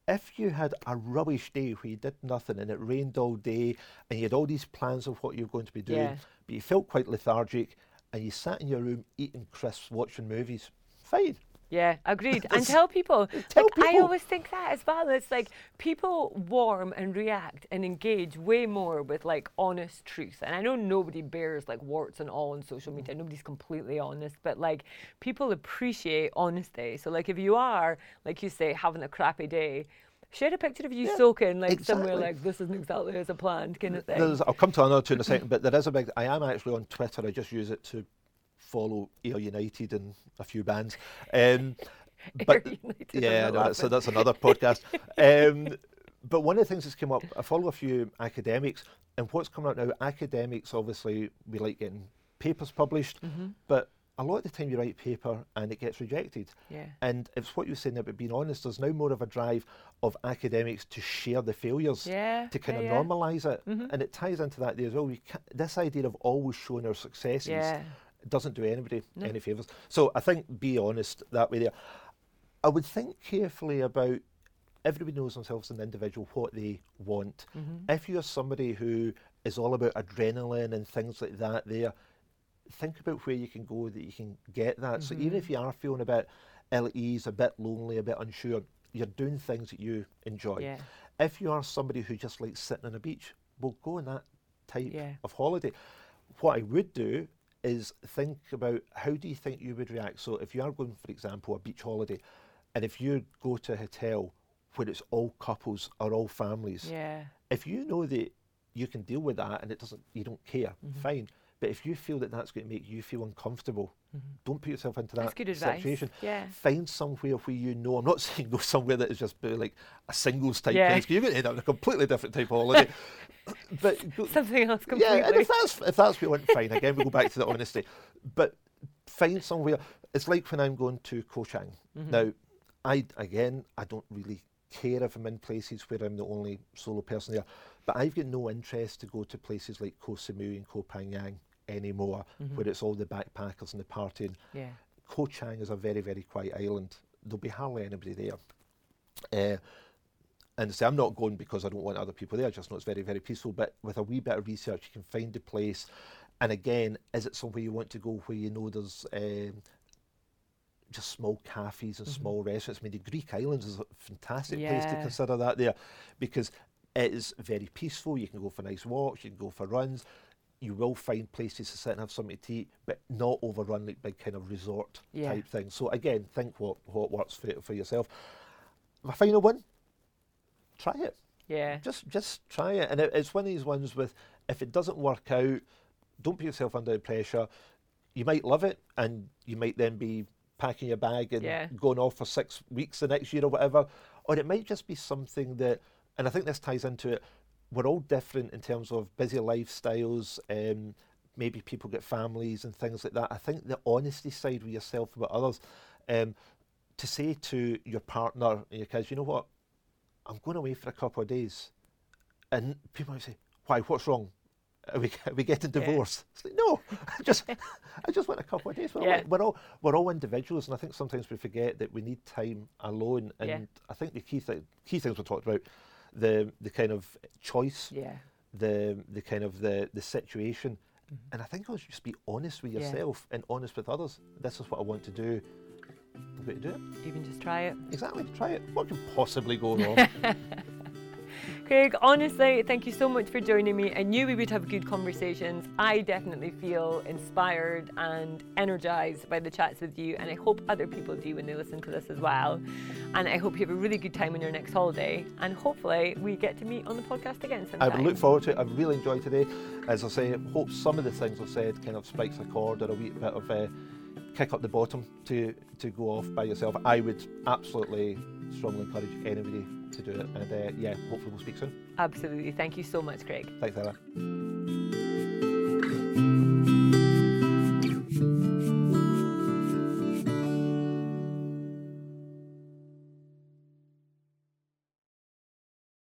If you had a rubbish day where you did nothing and it rained all day and you had all these plans of what you're going to be doing, Yeah. but you felt quite lethargic and you sat in your room eating crisps, watching movies, fine. Yeah, agreed. and tell people. Tell like, I always think that as well. It's like people warm and react and engage way more with like honest truth. And I know nobody bears like warts and all on social media. Mm. Nobody's completely honest, but like people appreciate honesty. So like if you are, like you say, having a crappy day. Share a picture of you Yeah, soaking like somewhere like this isn't exactly as a planned kind of thing. There's, I'll come to another two in a second, but there is a big. I am actually on Twitter. I just use it to follow Ayr United and a few bands. Um, but yeah, no, that's, that's another podcast. Um, but one of the things that's come up, I follow a few academics, and what's coming out now, academics obviously we like getting papers published, Mm-hmm. but a lot of the time you write paper and it gets rejected. Yeah. And it's what you're saying about being honest. There's now more of a drive of academics to share the failures, Yeah, to kind yeah, of normalise it, and it ties into that there as well. We ca this idea of always showing our successes Yeah. doesn't do anybody any favours. So I think be honest that way there. I would think carefully about everybody knows themselves as an individual what they want. Mm-hmm. If you're somebody who is all about adrenaline and things like that there, think about where you can go that you can get that. So even mm-hmm. if you are feeling a bit ill at ease, a bit lonely, a bit unsure, you're doing things that you enjoy. Yeah. If you are somebody who just likes sitting on a beach, well go on that type Yeah. of holiday. What I would do is think about how do you think you would react. So if you are going, for example, a beach holiday, and if you go to a hotel where it's all couples or all families, Yeah. if you know that you can deal with that and it doesn't, you don't care, Mm-hmm. fine. But if you feel that that's going to make you feel uncomfortable, don't put yourself into that That's good advice. situation. Yeah. Find somewhere where you know. I'm not saying go somewhere that is just like a singles type Yeah. place. You're going to end up in a completely different type of holiday. but go, Something else completely. yeah, and if that's if that's what you want, fine. Again, we go back to the honesty. But find somewhere. It's like when I'm going to Koh Chang. Mm-hmm. Now, I again, I don't really care if I'm in places where I'm the only solo person there. But I've got no interest to go to places like Koh Samui and Koh Phangan anymore, Mm-hmm. where it's all the backpackers and the partying. yeah. Koh Chang is a very, very quiet island. There'll be hardly anybody there. Uh, and say I'm not going because I don't want other people there. I just know it's very, very peaceful. But with a wee bit of research, you can find the place. And again, is it somewhere you want to go where you know there's um, just small cafes and small restaurants? I mean, the Greek islands is a fantastic place to consider that there because it is very peaceful. You can go for nice walks, you can go for runs. You will find places to sit and have something to eat, but not overrun like big kind of resort Yeah. type things. So again, think what what works for for yourself. my final one, try it. Yeah. Just just try it, and it, it's one of these ones with if it doesn't work out, don't put yourself under pressure. You might love it, and you might then be packing your bag and Yeah. going off for six weeks the next year or whatever, or it might just be something that, and I think this ties into it. We're all different in terms of busy lifestyles. Um, maybe people get families and things like that. I think the honesty side with yourself about others, um, to say to your partner and your kids, you know what, I'm going away for a couple of days, and people might say, why? What's wrong? Are we, are we getting Yeah. divorced? It's like, no, I just, I just want a couple of days. We're, Yeah. all, we're all we're all individuals, and I think sometimes we forget that we need time alone. And Yeah. I think the key thing, key things we talked about, the the kind of choice, Yeah. the the kind of the the situation, Mhm. and I think also just be honest with Yeah. yourself and honest with others. This is what I want to do. To do it. Even just try it. Exactly. Try it. What could possibly go wrong? Craig, honestly, thank you so much for joining me. I knew we would have good conversations. I definitely feel inspired and energized by the chats with you, and I hope other people do when they listen to this as well. And I hope you have a really good time on your next holiday, and hopefully we get to meet on the podcast again I sometime. would look forward to it. I've really enjoyed today. As I say, I hope some of the things I've said kind of spikes a chord or a wee bit of a kick up the bottom to to go off by yourself. I would absolutely strongly encourage anybody to do it. And uh, yeah, hopefully we'll speak soon. Absolutely. Thank you so much, Craig. Thanks, Isla.